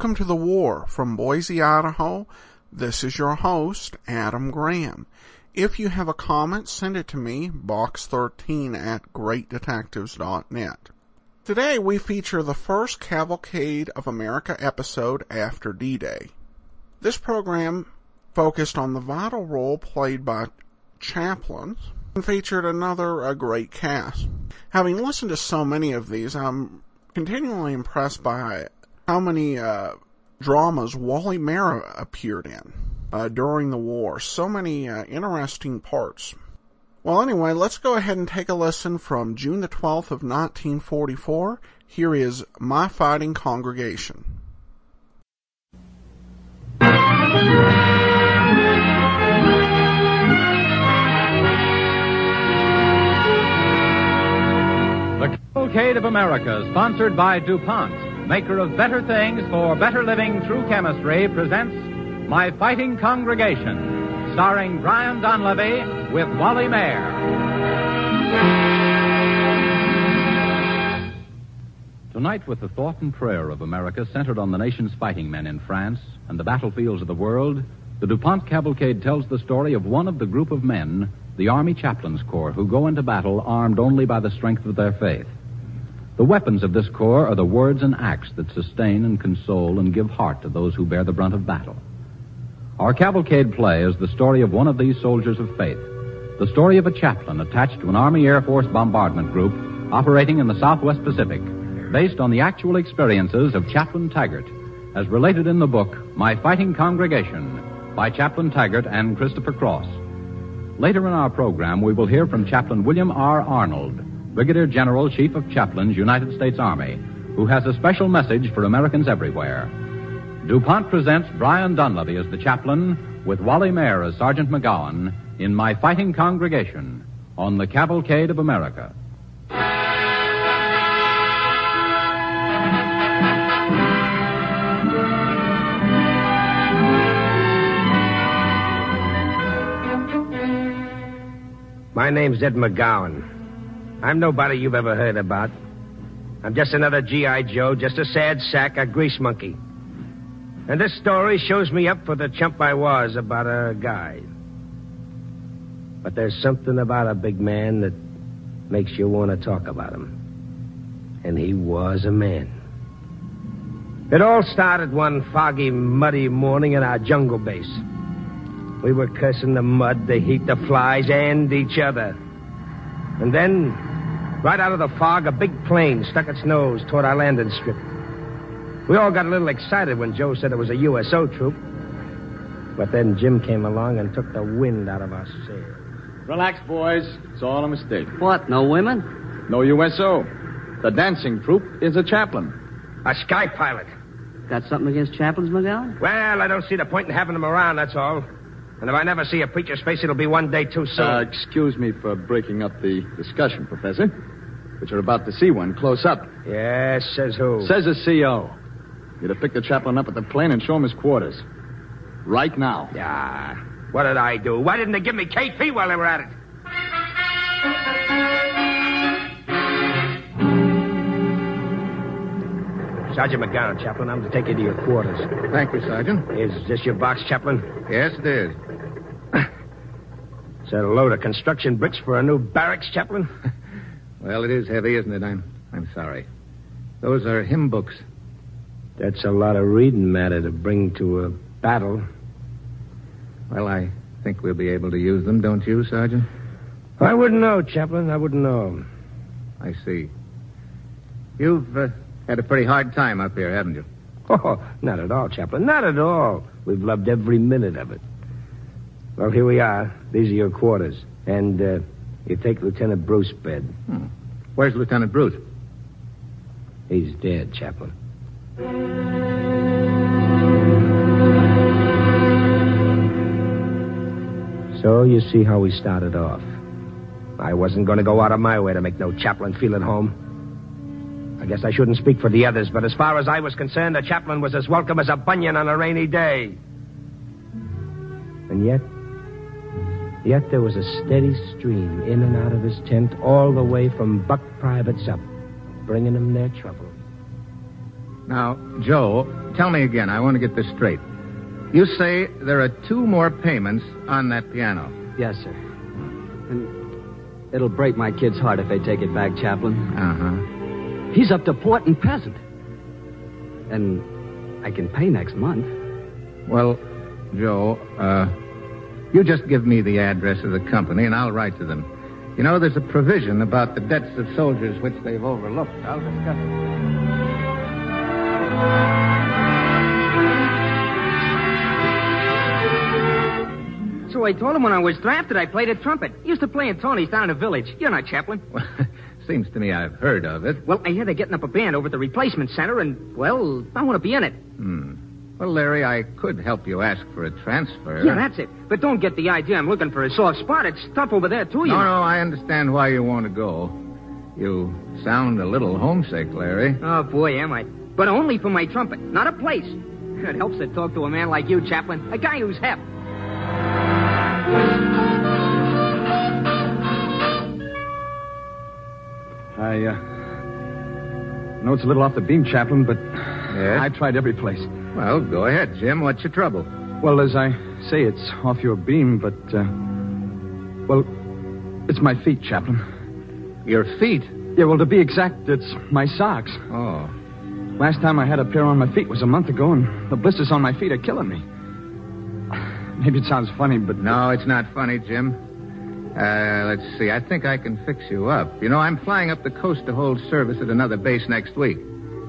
Welcome to the war from Boise, Idaho. This is your host, Adam Graham. If you have a comment, send it to me, box13 at greatdetectives.net. Today we feature the first Cavalcade of America episode after D-Day. This program focused on the vital role played by chaplains and featured another a great cast. Having listened to so many of these, I'm continually impressed by how many uh, dramas Wally Maher appeared in uh, during the war. So many uh, interesting parts. Well, anyway, let's go ahead and take a lesson from June the 12th of 1944. Here is My Fighting Congregation. The Cavalcade of America, sponsored by DuPont, maker of better things for better living through chemistry, presents My Fighting Congregation, starring Brian Donlevy with Wally Maher. Tonight, with the thought and prayer of America centered on the nation's fighting men in France and the battlefields of the world, the DuPont Cavalcade tells the story of one of the group of men, the Army Chaplains Corps, who go into battle armed only by the strength of their faith. The weapons of this corps are the words and acts that sustain and console and give heart to those who bear the brunt of battle. Our cavalcade play is the story of one of these soldiers of faith, the story of a chaplain attached to an Army Air Force bombardment group operating in the Southwest Pacific, based on the actual experiences of Chaplain Taggart, as related in the book My Fighting Congregation by Chaplain Taggart and Christopher Cross. Later in our program, we will hear from Chaplain William R. Arnold, Brigadier General, Chief of Chaplains, United States Army, who has a special message for Americans everywhere. DuPont presents Brian Donlevy as the chaplain, with Wally Maher as Sergeant McGowan in My Fighting Congregation on the Cavalcade of America. My name's Ed McGowan. I'm nobody you've ever heard about. I'm just another G.I. Joe, just a sad sack, a grease monkey. And this story shows me up for the chump I was about a guy. But there's something about a big man that makes you want to talk about him. And he was a man. It all started one foggy, muddy morning in our jungle base. We were cursing the mud, the heat, the flies, and each other. And then, right out of the fog, a big plane stuck its nose toward our landing strip. We all got a little excited when Joe said it was a USO troop. But then Jim came along and took the wind out of our sails. Relax, boys. It's all a mistake. What, no women? No USO. The dancing troupe is a chaplain. A sky pilot. Got something against chaplains, McGowan? Well, I don't see the point in having them around, that's all. And if I never see a preacher's face, it'll be one day too soon. Uh, excuse me for breaking up the discussion, Professor. But you're about to see one close up. yes, says who? Says a CO. You're to pick the chaplain up at the plane and show him his quarters. Right now. Yeah. What did I do? Why didn't they give me KP while they were at it? Sergeant McGowan, Chaplain, I'm to take you to your quarters. Thank you, Sergeant. Is this your box, Chaplain? Yes, it is. Is that a load of construction bricks for a new barracks, Chaplain? Well, it is heavy, isn't it? I'm I'm sorry. Those are hymn books. That's a lot of reading matter to bring to a battle. Well, I think we'll be able to use them, don't you, Sergeant? I wouldn't know, Chaplain. I wouldn't know. I see. You've uh, had a pretty hard time up here, haven't you? Oh, not at all, Chaplain. Not at all. We've loved every minute of it. Well, here we are. These are your quarters. And uh, you take Lieutenant Bruce's bed. Hmm. Where's Lieutenant Bruce? He's dead, Chaplain. So you see how we started off. I wasn't going to go out of my way to make no chaplain feel at home. I guess I shouldn't speak for the others, but as far as I was concerned, a chaplain was as welcome as a bunion on a rainy day. And yet, yet there was a steady stream in and out of his tent all the way from buck privates up, bringing them their trouble. Now, Joe, tell me again. I want to get this straight. You say there are two more payments on that piano. Yes, sir. And it'll break my kid's heart if they take it back, Chaplain. Uh huh. He's up to Poet and Peasant. And I can pay next month. Well, Joe, uh, you just give me the address of the company and I'll write to them. You know, there's a provision about the debts of soldiers which they've overlooked. I'll discuss it. So I told him when I was drafted I played a trumpet. Used to play in Tony's down in the village. You know, Chaplain. Well, seems to me I've heard of it. Well, I hear they're getting up a band over at the replacement center, and, well, I want to be in it. Hmm. Well, Larry, I could help you ask for a transfer. Yeah, that's it. But don't get the idea I'm looking for a soft spot. It's tough over there, too, you No, know. no, I understand why you want to go. You sound a little homesick, Larry. Oh, boy, am I. But only for my trumpet, not a place. It helps to talk to a man like you, Chaplain. A guy who's hep. I, uh. know it's a little off the beam, Chaplain, but Yes? I tried every place. Well, go ahead, Jim. What's your trouble? Well, as I say, it's off your beam, but, uh. Well, it's my feet, Chaplain. Your feet. Yeah, well, to be exact, it's my socks. Oh. Last time I had a pair on my feet was a month ago, and the blisters on my feet are killing me. Maybe it sounds funny, but No, it's not funny, Jim. Uh, let's see. I think I can fix you up. You know, I'm flying up the coast to hold service at another base next week.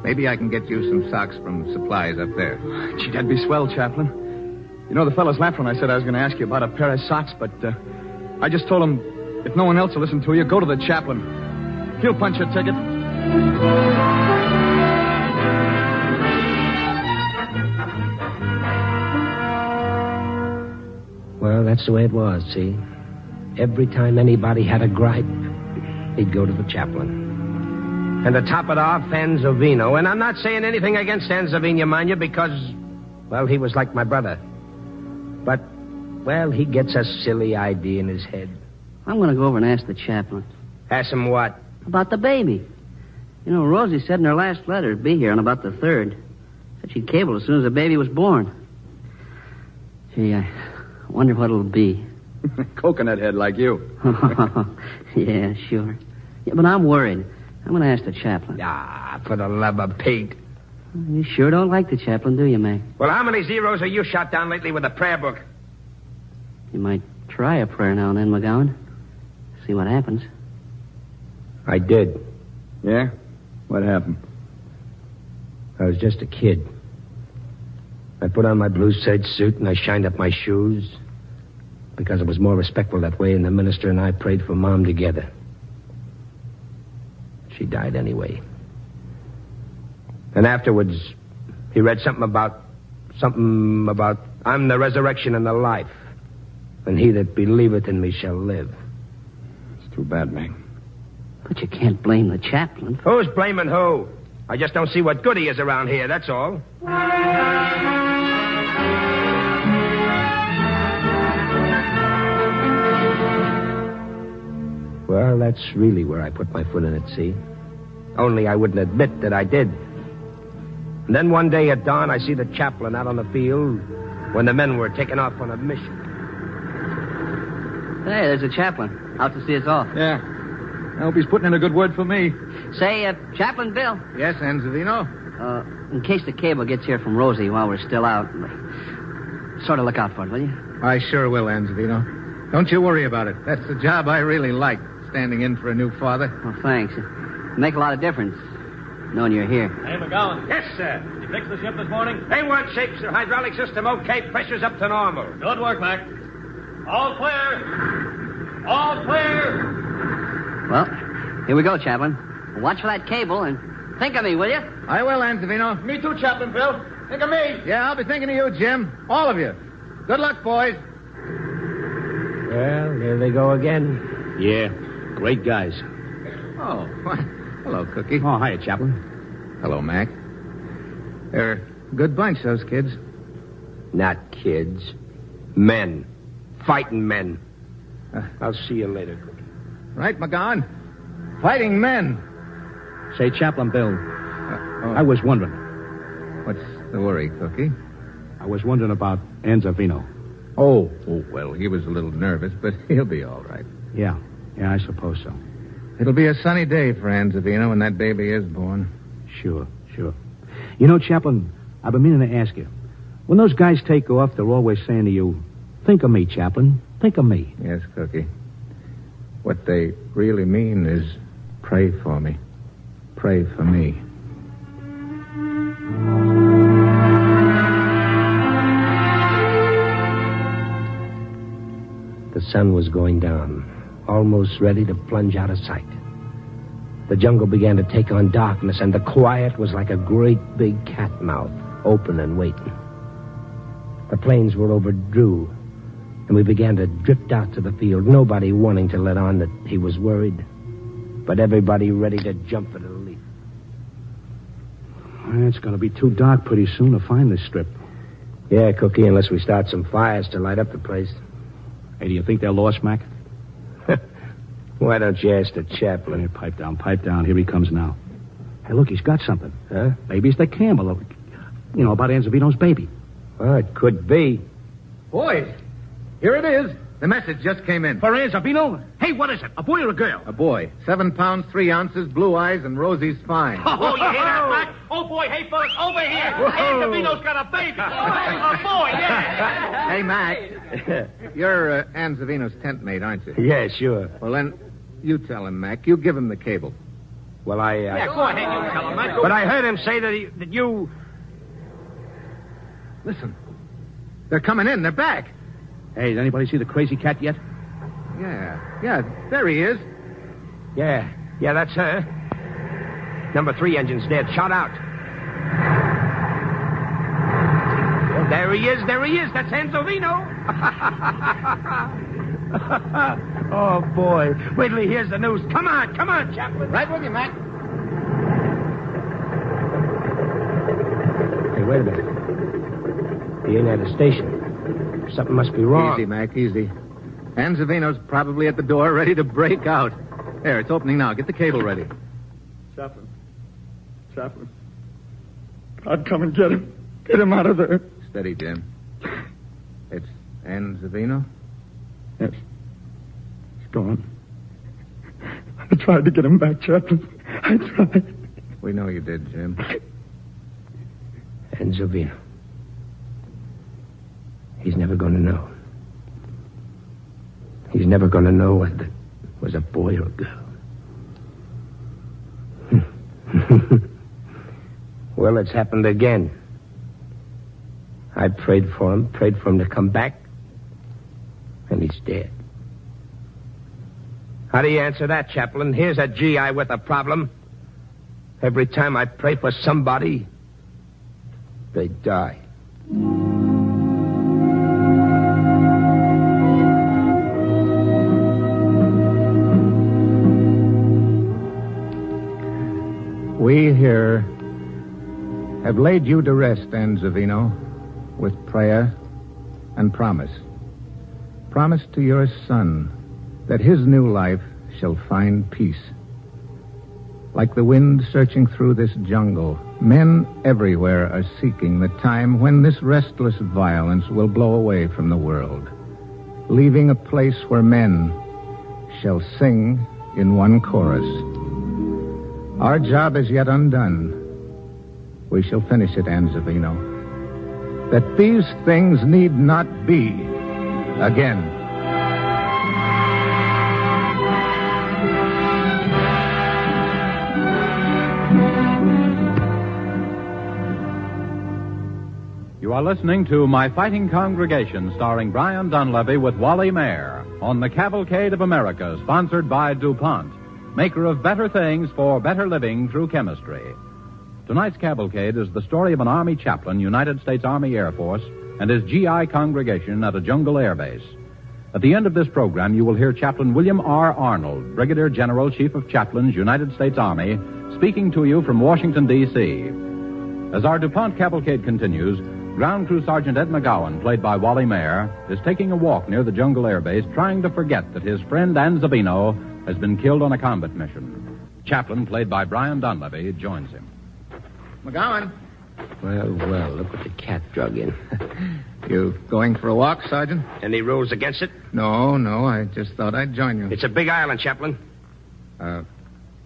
Maybe I can get you some socks from supplies up there. Gee, that'd be swell, Chaplain. You know, the fellas laughed when I said I was going to ask you about a pair of socks, but uh, I just told them if no one else will listen to you, go to the chaplain. He'll punch your ticket. Well, that's the way it was, see? Every time anybody had a gripe, he'd go to the chaplain. And to top it off, Enzovino. And I'm not saying anything against Enzovino, mind you, because, well, he was like my brother. But, well, he gets a silly idea in his head. I'm going to go over and ask the chaplain Ask him what? about the baby. You know, Rosie said in her last letter to be here on about the third. Said she'd cable as soon as the baby was born. Gee, I wonder what it'll be. Coconut head like you. yeah, sure. Yeah, but I'm worried. I'm going to ask the chaplain. Ah, for the love of Pete. You sure don't like the chaplain, do you, Mac? Well, how many zeros have you shot down lately with a prayer book? You might try a prayer now and then, McGowan. See what happens. I did. Yeah? What happened? I was just a kid. I put on my blue serge suit and I shined up my shoes because it was more respectful that way, and the minister and I prayed for Mom together. She died anyway. And afterwards, he read something about something about I'm the resurrection and the life, and he that believeth in me shall live. It's too bad, Mac. But you can't blame the chaplain. Who's blaming who? I just don't see what good he is around here, that's all. Well, that's really where I put my foot in it, see? Only I wouldn't admit that I did. And then one day at dawn, I see the chaplain out on the field when the men were taking off on a mission. Hey, there's a chaplain. Out to see us off. Yeah. I hope he's putting in a good word for me. Say, uh, Chaplain Bill, Yes, Enzovino? uh, in case the cable gets here from Rosie while we're still out, sort of look out for it, will you? I sure will, Enzovino. Don't you worry about it. That's the job I really like, standing in for a new father. Well, thanks. It'll make a lot of difference, knowing you're here. Hey, McGowan. Yes, sir. You fixed the ship this morning? A1 shape, sir. Hydraulic system okay. Pressure's up to normal. Good work, Mac. All clear. All clear. Well, here we go, Chaplain. Watch for that cable and think of me, will you? I will, Enzovino. Me too, Chaplain Bill. Think of me. Yeah, I'll be thinking of you, Jim. All of you. Good luck, boys. Well, here they go again. Yeah, great guys. Oh, hello, Cookie. Oh, hiya, Chaplain. Hello, Mac. They're a good bunch, those kids. Not kids. Men. Fighting men. Uh. I'll see you later, Cookie. Right, McGowan? Fighting men. Say, Chaplain Bill, oh. I was wondering. What's the worry, Cookie? I was wondering about Anzavino. Oh, oh, well, he was a little nervous, but he'll be all right. Yeah, yeah, I suppose so. It'll be a sunny day for Anzavino when that baby is born. Sure, sure. You know, Chaplain, I've been meaning to ask you. When those guys take off, they're always saying to you, Think of me, Chaplain. Think of me. Yes, Cookie. What they really mean is pray for me. Pray for me. The sun was going down, almost ready to plunge out of sight. The jungle began to take on darkness, and the quiet was like a great big cat mouth, open and waiting. The planes were over Drew, and we began to drift out to the field, nobody wanting to let on that he was worried, but everybody ready to jump at a leap. It's going to be too dark pretty soon to find this strip. Yeah, Cookie, unless we start some fires to light up the place. Hey, do you think they're lost, Mac? Why don't you ask the chaplain? Hey, pipe down, pipe down. Here he comes now. Hey, look, he's got something. Huh? Maybe it's the Campbell. You know, about Anzavino's baby. Well, it could be. Boys, here it is. The message just came in. For Anzavino? Hey, what is it? A boy or a girl? A boy. Seven pounds, three ounces, blue eyes, and Rosie's fine. Oh, you hear that, Mac? Oh, boy, hey, fellas, over here. Anzavino's got a baby. a boy, yeah. Hey, Mac. You're uh, Anzavino's tent mate, aren't you? Yeah, sure. Well, then, you tell him, Mac. You give him the cable. Well, I. Uh... Yeah, go ahead, you tell him, Mac. But I heard him say that, he, that you. Listen. They're coming in. They're back. Hey, did anybody see the crazy cat yet? Yeah. Yeah, there he is. Yeah. Yeah, that's her. Number three engine's dead. Shot out. There he is. There he is. That's Anzovino. oh, boy. Wait till he hears the news. Come on. Come on, Chaplain. Right with you, Mac. Hey, wait a minute. He ain't at the station. Something must be wrong. Easy, Mac, easy. Anzavino's probably at the door, ready to break out. There, it's opening now. Get the cable ready. Chaplain. Chaplain. God, come and get him. Get him out of there. Steady, Jim. It's Anzavino? Yes. He's gone. I tried to get him back, Chaplain. I tried. We know you did, Jim. And Anzovino. He's never going to know. He's never going to know whether it was a boy or a girl. well, it's happened again. I prayed for him, prayed for him to come back, and he's dead. How do you answer that, Chaplain? Here's a GI with a problem. Every time I pray for somebody, they die. We here have laid you to rest, Anzavino, with prayer and promise. Promise to your son that his new life shall find peace. Like the wind searching through this jungle, men everywhere are seeking the time when this restless violence will blow away from the world, leaving a place where men shall sing in one chorus. Our job is yet undone. We shall finish it, Anzavino. That these things need not be again. You are listening to My Fighting Congregation, starring Brian Donlevy with Wally Maher on the Cavalcade of America, sponsored by DuPont, maker of better things for better living through chemistry. Tonight's cavalcade is the story of an Army chaplain, United States Army Air Force, and his GI congregation at a jungle air base. At the end of this program, you will hear Chaplain William R. Arnold, Brigadier General, Chief of Chaplains, United States Army, speaking to you from Washington, D.C. As our DuPont cavalcade continues, Ground Crew Sergeant Ed McGowan, played by Wally Maher, is taking a walk near the jungle air base, trying to forget that his friend Anzavino has been killed on a combat mission. Chaplain, played by Brian Donlevy, joins him. McGowan. Well, well, look what the cat drug in. You going for a walk, Sergeant? Any rules against it? No, no. I just thought I'd join you. It's a big island, Chaplain. Uh,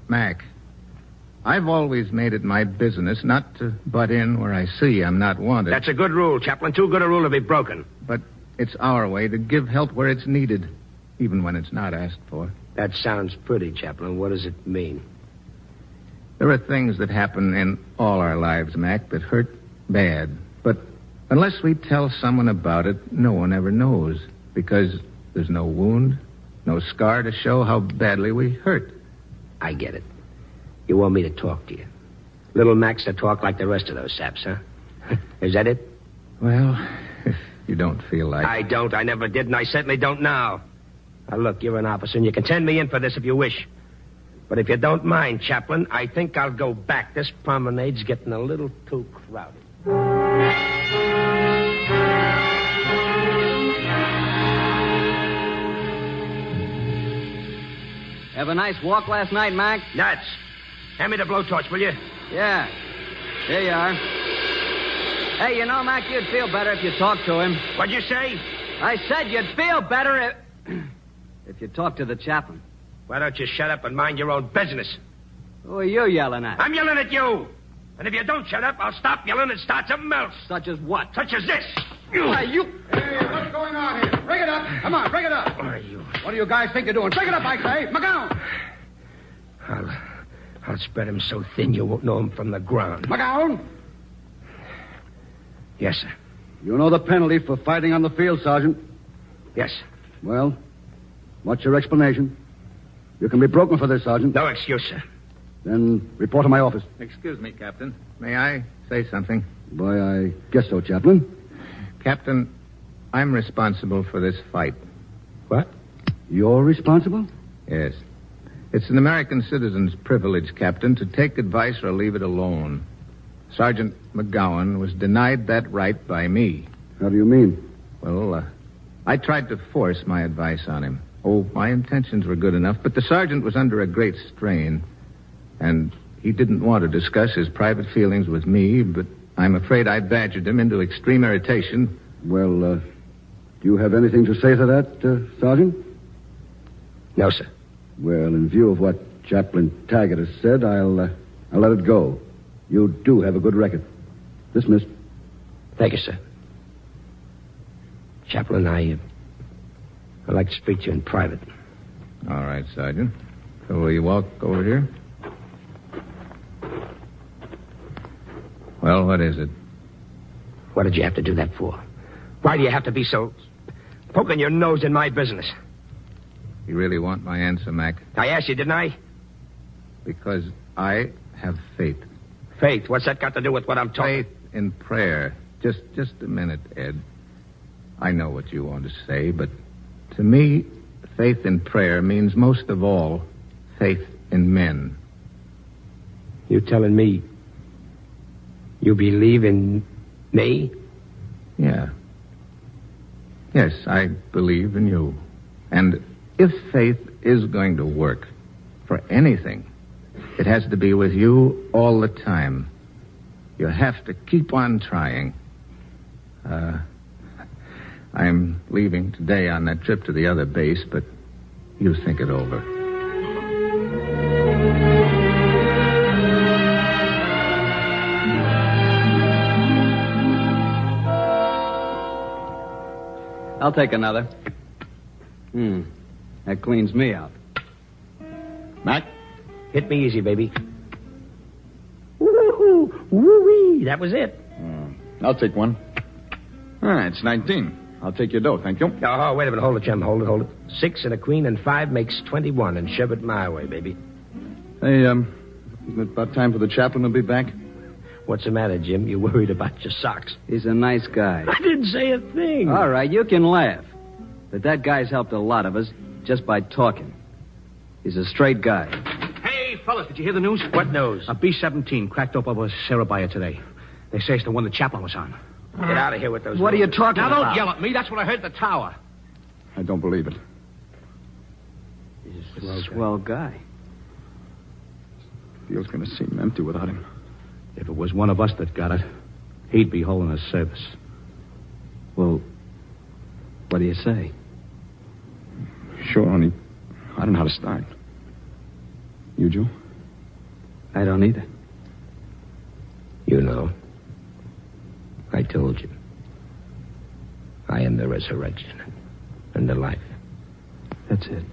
Mac, I've always made it my business not to butt in where I see I'm not wanted. That's a good rule, Chaplain. Too good a rule to be broken. But it's our way to give help where it's needed, even when it's not asked for. That sounds pretty, Chaplain. What does it mean? There are things that happen in all our lives, Mac, that hurt bad. But unless we tell someone about it, no one ever knows. Because there's no wound, no scar to show how badly we hurt. I get it. You want me to talk to you. Little Max to talk like the rest of those saps, huh? Is that it? Well, if you don't feel like. I don't. I never did, and I certainly don't now. Now, look, you're an officer, and you can send me in for this if you wish. But if you don't mind, Chaplain, I think I'll go back. This promenade's getting a little too crowded. Have a nice walk last night, Mac? Nuts. Hand me the blowtorch, will you? Yeah. Here you are. Hey, you know, Mac, you'd feel better if you talked to him. What'd you say? I said you'd feel better if. if you talked to the chaplain. Why don't you shut up and mind your own business? Oh, Who are you yelling at? I'm yelling at you. And if you don't shut up, I'll stop yelling and start something else. Such as what? Such as this. Why, you. Hey, what's going on here? Break it up. Come on, break it up. Why, you. What do you guys think you're doing? Break it up, I say. McGowan. I'll, I'll spread him so thin you won't know him from the ground. McGowan. Yes, sir. You know the penalty for fighting on the field, Sergeant. Yes. Well, what's your explanation? You can be broken for this, Sergeant. No excuse, sir. Then report to my office. Excuse me, Captain. May I say something? Why, I guess so, Chaplain. Captain, I'm responsible for this fight. What? You're responsible? Yes. It's an American citizen's privilege, Captain, to take advice or leave it alone. Sergeant McGowan was denied that right by me. How do you mean? Well, uh, I tried to force my advice on him. Oh, my intentions were good enough, but the sergeant was under a great strain. And he didn't want to discuss his private feelings with me, but I'm afraid I badgered him into extreme irritation. Well, uh, do you have anything to say to that, uh, Sergeant? No, sir. Well, in view of what Chaplain Taggart has said, I'll, uh, I'll let it go. You do have a good record. Dismissed. Thank you, sir. Chaplain, I, uh, I'd like to speak to you in private. All right, Sergeant. So will you walk over here? Well, what is it? What did you have to do that for? Why do you have to be so poking your nose in my business? You really want my answer, Mac? I asked you, didn't I? Because I have faith. Faith. What's that got to do with what I'm talking? Faith in prayer. Just, just a minute, Ed. I know what you want to say, but to me, faith in prayer means most of all faith in men. You telling me you believe in me? Yeah. Yes, I believe in you. And if faith is going to work for anything, it has to be with you all the time. You have to keep on trying. Uh, I'm leaving today on that trip to the other base, but you think it over. I'll take another. Hmm. That cleans me out. Mac? Hit me easy, baby. Woo-hoo! Woo-wee! That was it. I'll take one. All right, it's 19. I'll take your dough, thank you. Oh, wait a minute. Hold it, Jim. Hold it, hold it. Six and a queen and five makes 21, and shove it my way, baby. Hey, um, isn't it about time for the chaplain to be back? What's the matter, Jim? You worried about your socks? He's a nice guy. I didn't say a thing. All right, you can laugh. But that guy's helped a lot of us just by talking. He's a straight guy. Hey, fellas, did you hear the news? What news? A B-17 cracked up over Surabaya today. They say it's the one the chaplain was on. Get out of here with those. What are you talking Now, about? don't yell at me. That's what I heard at the tower. I don't believe it. He's a swell guy. guy. Field's going to seem empty without him. If it was one of us that got it, he'd be holding a service. Well, what do you say? Sure, only I don't know how to start. You, Joe? I don't either. You know. I told you. I am the resurrection and the life. That's it.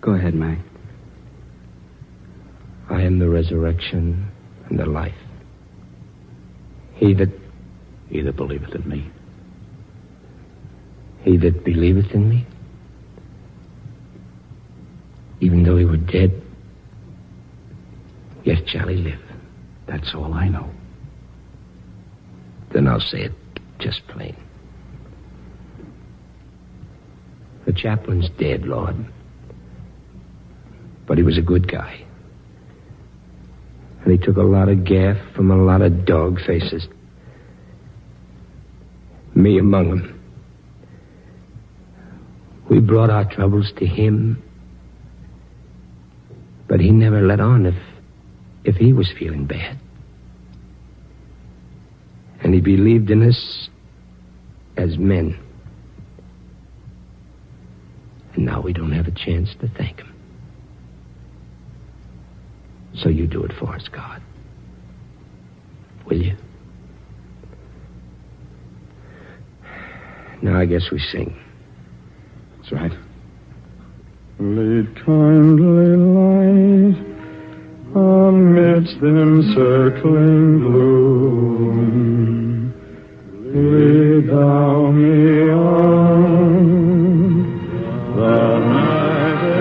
Go ahead, Mac. I am the resurrection and the life. He that He that believeth in me. he that believeth in me, even though he were dead, yet shall he live. That's all I know. Then I'll say it just plain. The chaplain's dead, Lord. But he was a good guy. And he took a lot of gaff from a lot of dog faces. Me among them. We brought our troubles to him. But he never let on if if he was feeling bad. And he believed in us as men. And now we don't have a chance to thank him. So you do it for us, God. Will you? Now I guess we sing. That's right. Lead kindly light amidst the encircling gloom. Thou me on. The night is.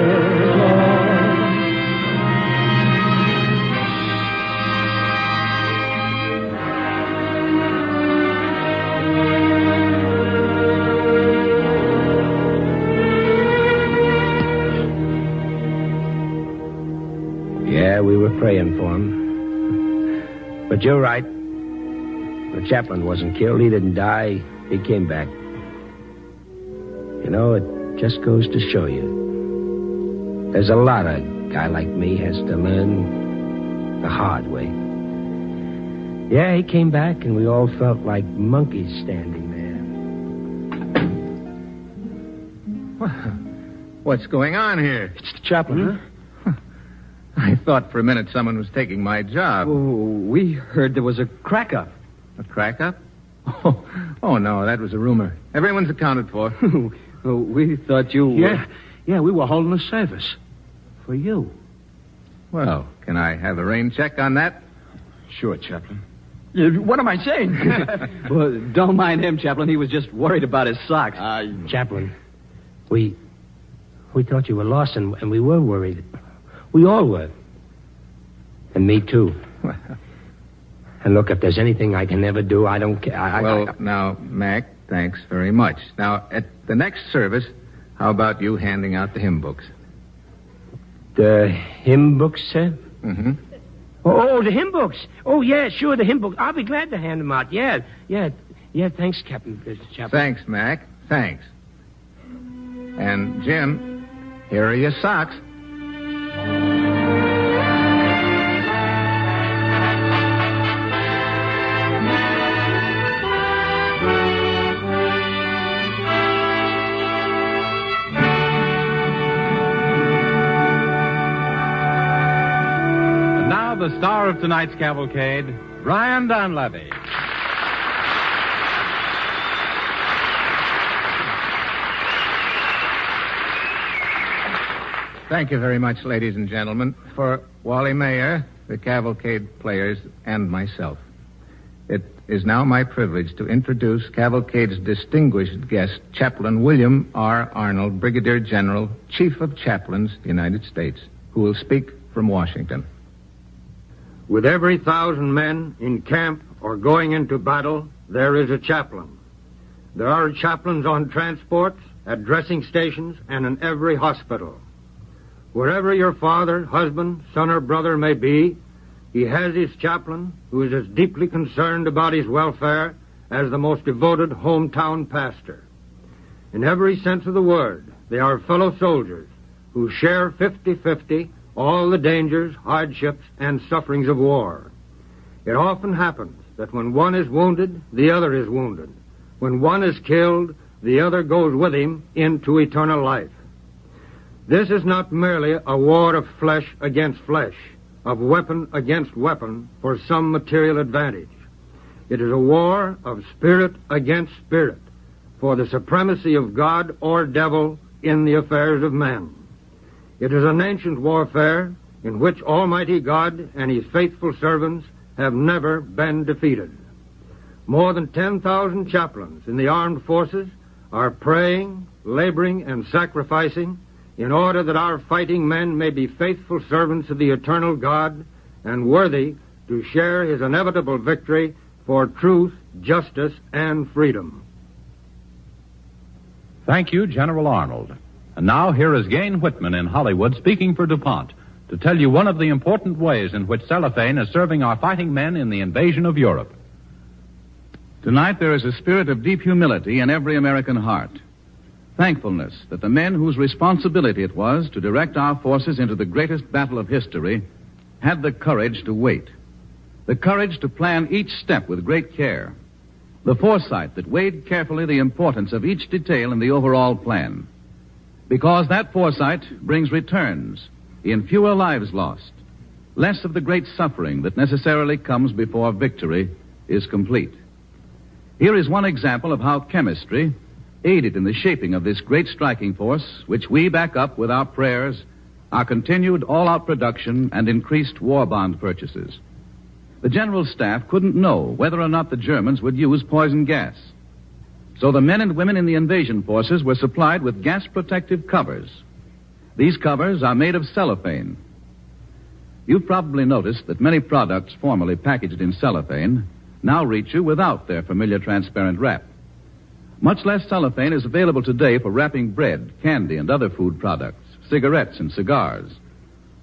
Yeah, we were praying for him. But you're right. The chaplain wasn't killed. He didn't die. He came back. You know, it just goes to show you. There's a lot a guy like me has to learn the hard way. Yeah, he came back, and we all felt like monkeys standing there. What's going on here? It's the chaplain, hmm? huh? I thought for a minute someone was taking my job. Oh, we heard there was a crack up. A crack up? Oh, oh, no, that was a rumor. Everyone's accounted for. Oh, we thought you were. Yeah, yeah, we were holding a service. For you. Well, can I have a rain check on that? Sure, chaplain. Yeah, what am I saying? well, don't mind him, Chaplain. He was just worried about his socks. Chaplain, we we thought you were lost, and, and we were worried. We all were. And me, too. And look, if there's anything I can ever do, I don't care. I, I- well, I- now, Mac, thanks very much. Now, at the next service, how about you handing out the hymn books? the hymn books, sir? Mm-hmm. Oh, the hymn books. Oh, yeah, sure, the hymn books. I'll be glad to hand them out. Yeah, yeah, yeah. Thanks, Captain Chaplain. Thanks, Mac. Thanks. And, Jim, here are your socks. Of tonight's cavalcade, Brian Donlevy. Thank you very much, ladies and gentlemen, for Wally Maher, the cavalcade players, and myself. It is now my privilege to introduce Cavalcade's distinguished guest, Chaplain William R. Arnold, Brigadier General, Chief of Chaplains, United States, who will speak from Washington. With every thousand men in camp or going into battle, there is a chaplain. There are chaplains on transports, at dressing stations, and in every hospital. Wherever your father, husband, son, or brother may be, he has his chaplain who is as deeply concerned about his welfare as the most devoted hometown pastor. In every sense of the word, they are fellow soldiers who share 50-50 all the dangers, hardships, and sufferings of war. It often happens that when one is wounded, the other is wounded. When one is killed, the other goes with him into eternal life. This is not merely a war of flesh against flesh, of weapon against weapon for some material advantage. It is a war of spirit against spirit for the supremacy of God or devil in the affairs of men. It is an ancient warfare in which Almighty God and His faithful servants have never been defeated. More than 10,000 chaplains in the armed forces are praying, laboring, and sacrificing in order that our fighting men may be faithful servants of the eternal God and worthy to share his inevitable victory for truth, justice, and freedom. Thank you, General Arnold. And now here is Gayne Whitman in Hollywood speaking for DuPont to tell you one of the important ways in which cellophane is serving our fighting men in the invasion of Europe. Tonight there is a spirit of deep humility in every American heart. Thankfulness that the men whose responsibility it was to direct our forces into the greatest battle of history had the courage to wait. The courage to plan each step with great care. The foresight that weighed carefully the importance of each detail in the overall plan. Because that foresight brings returns in fewer lives lost, less of the great suffering that necessarily comes before victory is complete. Here is one example of how chemistry aided in the shaping of this great striking force, which we back up with our prayers, our continued all out production, and increased war bond purchases. The General Staff couldn't know whether or not the Germans would use poison gas. So the men and women in the invasion forces were supplied with gas protective covers. These covers are made of cellophane. You've probably noticed that many products formerly packaged in cellophane now reach you without their familiar transparent wrap. Much less cellophane is available today for wrapping bread, candy, and other food products, cigarettes, and cigars.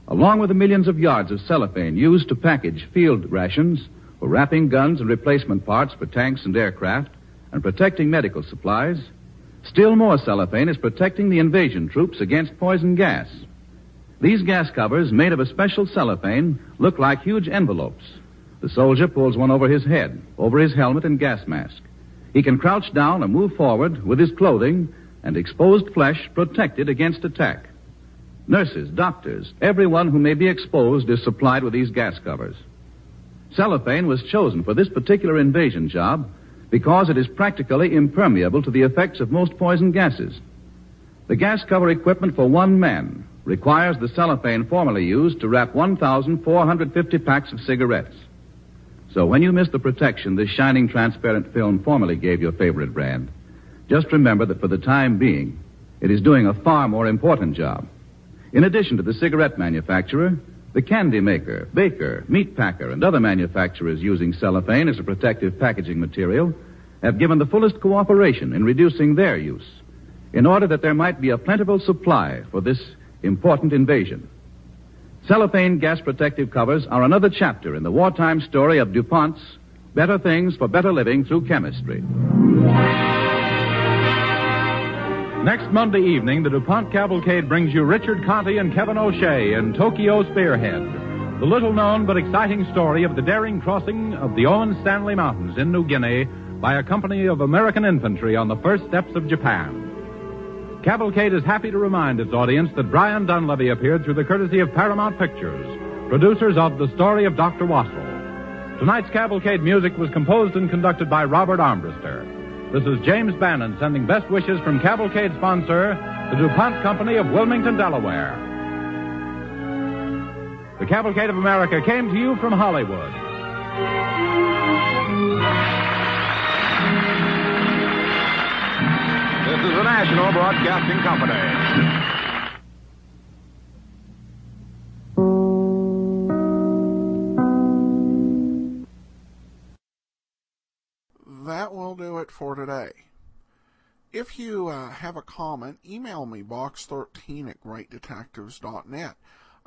Along with the millions of yards of cellophane used to package field rations, for wrapping guns and replacement parts for tanks and aircraft, and protecting medical supplies, still more cellophane is protecting the invasion troops against poison gas. These gas covers, made of a special cellophane, look like huge envelopes. The soldier pulls one over his head, over his helmet and gas mask. He can crouch down or move forward with his clothing and exposed flesh protected against attack. Nurses, doctors, everyone who may be exposed is supplied with these gas covers. Cellophane was chosen for this particular invasion job because it is practically impermeable to the effects of most poison gases. The gas cover equipment for one man requires the cellophane formerly used to wrap 1,450 packs of cigarettes. So when you miss the protection this shining transparent film formerly gave your favorite brand, just remember that for the time being, it is doing a far more important job. In addition to the cigarette manufacturer, the candy maker, baker, meat packer, and other manufacturers using cellophane as a protective packaging material have given the fullest cooperation in reducing their use in order that there might be a plentiful supply for this important invasion. Cellophane gas protective covers are another chapter in the wartime story of DuPont's better things for better living through chemistry. Next Monday evening, the DuPont Cavalcade brings you Richard Conte and Kevin O'Shea in Tokyo Spearhead, the little known but exciting story of the daring crossing of the Owen Stanley Mountains in New Guinea by a company of American infantry on the first steps of Japan. Cavalcade is happy to remind its audience that Brian Donlevy appeared through the courtesy of Paramount Pictures, producers of The Story of Dr. Wassell. Tonight's Cavalcade music was composed and conducted by Robert Armbruster. This is James Bannon sending best wishes from Cavalcade sponsor, the DuPont Company of Wilmington, Delaware. The Cavalcade of America came to you from Hollywood. This is the National Broadcasting Company. That will do it for today. If you uh, have a comment, email me box13 at greatdetectives.net.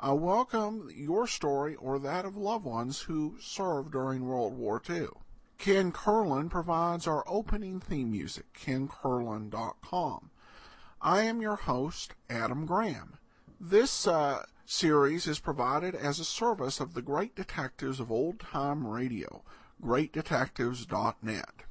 I welcome your story or that of loved ones who served during World War II. Ken Curlin provides our opening theme music, kencurlin.com. I am your host, Adam Graham. This uh, series is provided as a service of the great detectives of old time radio, greatdetectives.net.